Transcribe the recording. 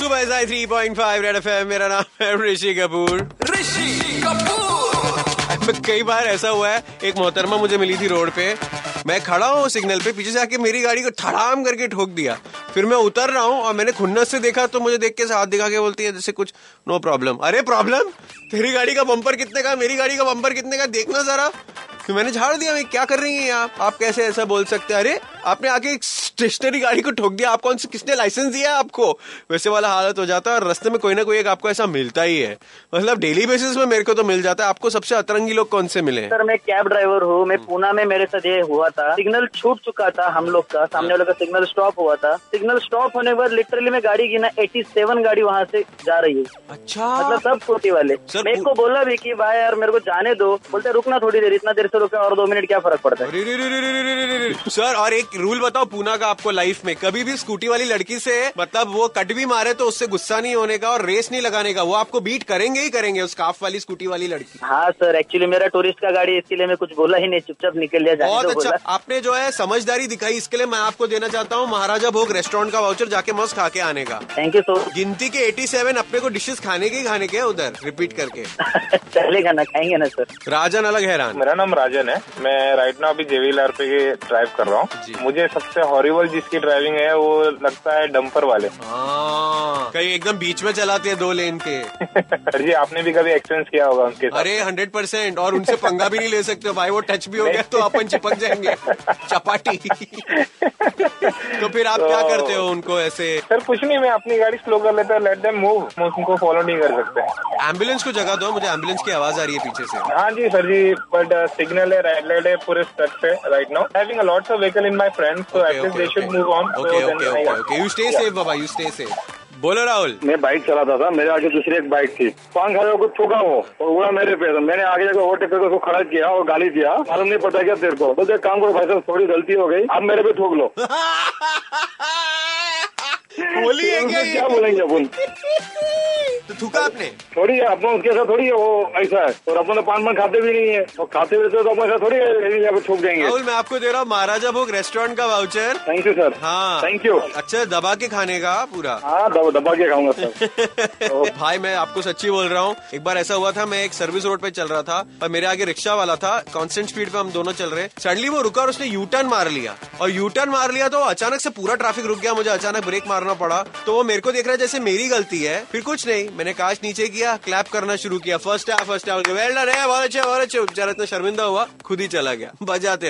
सुबह Sai three point five Red F मेरा नाम है ऋषि कपूर। ऋषि कपूर। कई बार ऐसा हुआ है एक मोहतरमा मुझे मिली थी रोड पे। मैं खड़ा हूँ सिग्नल पे पीछे से आके मेरी गाड़ी को ठड़ाम करके ठोक दिया। फिर मैं उतर रहा हूँ और मैंने खुन्नस से देखा तो मुझे देख के हाथ दिखा के बोलती है जैसे कुछ नो प्रॉब्लम अरे प्रॉब्लम तेरी गाड़ी का बम्पर कितने का मेरी गाड़ी का बम्पर कितने का? देखना जरा. फिर मैंने झाड़ दिया मैं क्या कर रही हैं आप? आप कैसे ऐसा बोल सकते हैं? अरे आपने आके स्टेशनरी गाड़ी को ठोक दिया आप कौन से किसने लाइसेंस दिया आपको वैसे वाला हालत हो जाता है और रस्ते में कोई ना कोई एक आपको ऐसा मिलता ही है मतलब डेली बेसिस में मेरे को तो मिल जाता है आपको सबसे अतरंगी लोग कौन से मिले सर मैं कैब ड्राइवर हूँ मैं पूना में मेरे साथ ये हुआ था सिग्नल छूट चुका था हम लोग का सामने वाले का सिग्नल स्टॉप हुआ था सिग्नल स्टॉप होने के बाद लिटरली मैं गाड़ी गिना एटी सेवन गाड़ी वहाँ से जा रही है अच्छा मतलब सब छोटी वाले मेरे को बोला भी की भाई यार मेरे को जाने दो बोलते रुकना थोड़ी देर इतना देर से रुका और दो मिनट क्या फ़र्क पड़ता है सर और एक रूल बताओ पूना का आपको लाइफ में। कभी भी स्कूटी वाली लड़की से मतलब वो कट भी मारे तो उससे गुस्सा नहीं होने का और रेस नहीं लगाने का। वो आपको बीट करेंगे ही करेंगे उस काफ वाली स्कूटी वाली लड़की। हाँ सर एक्चुअली मेरा टूरिस्ट का गाड़ी इसके लिए मैं कुछ बोला ही नहीं। चुपचाप निकल लिया बहुत अच्छा। आपने जो है समझदारी दिखाई। इसके लिए मैं आपको देना चाहता हूँ महाराजा भोग रेस्टोरेंट का वाउचर जाके मस्त खा के आने का। थैंक यू सो गिनती के 87 अपने को डिशेस खाने के ही खाने के उधर रिपीट करके। चलेगा ना खाएँगे ना सर राजन अलग हैरान। मेरा नाम राजन है। मैं राइट नाउ अभी जेवीलार पे ड्राइव कर रहा हूँ। मुझे सबसे हॉरिबल जिसकी ड्राइविंग है वो लगता है डंपर वाले। हाँ। कहीं एकदम बीच में चलाते हैं दो लेन के। सर जी आपने भी कभी एक्सपीरियंस किया होगा उनके साथ। अरे हंड्रेड परसेंट और उनसे पंगा भी नहीं ले सकते। भाई वो टच भी हो गया तो अपन चिपक जाएँगे। चपाटी। तो फिर आप क्या तो- करते हो उनको ऐसे? सर कुछ नहीं मैं अपनी गाड़ी स्लो कर लेता लेट देम मूव उनको फॉलो नहीं कर सकते। एंबुलेंस को जगह दो मुझे एंबुलेंस की आवाज़ आ रही है पीछे से। हाँ जी सर जी बट सिग्नल है रेड लाइट है पूरे स्टक पे right now having a lots of vehicle in my friends so at least they should move on okay okay okay you stay safe Baba you stay safe बोलो राहुल। मैं bike चलाता था मेरे आगे दूसरी एक बाइक थी। पाँच हज़ार को ठोका वो और उड़ा मेरे पे था मैंने आगे जाकर ओवरटेक करके उसको खड़ा किया और गाली दिया। मालूम नहीं पता क्या तेरे को। बोलते काम करो भाई साहब थोड़ी गलती हो गई। अब मेरे पे ठोक लो। बोली है क्या क्या बोलेंगे अपन? तो थूका आपने? थोड़ी है अपन उसके साथ थोड़ी है वो ऐसा है। और अपन तो पान पान खाते भी नहीं है। और खाते हुए तो अपन ऐसा थोड़ी है यहाँ पे ठोक देंगे। राहुल मैं आपको दे रहा हूँ महाराजा भोग रेस्टोरेंट का वाउचर थैंक यू सर हाँ। थैंक यू अच्छा दबा के खाने का पूरा। हाँ दब- दबा के खाऊँगा सर भाई मैं आपको सच्ची बोल रहा हूँ एक बार ऐसा हुआ था मैं एक सर्विस रोड पे चल रहा था और मेरे आगे रिक्शा वाला था कांस्टेंट स्पीड पे हम दोनों चल रहे। सडनली वो रुका और उसने यू टर्न मार लिया। और यू टर्न मार लिया तो अचानक से पूरा ट्रैफ़िक रुक गया मुझे अचानक ब्रेक मारना पड़ा तो वो मेरे को देख रहा है जैसे मेरी गलती है। फिर कुछ नहीं, मैंने काश नीचे किया क्लैप करना शुरू किया। First half first half well done है, बहुत अच्छे बहुत अच्छे। बेचारा इतना शर्मिंदा हुआ, खुद ही चला गया। बजाते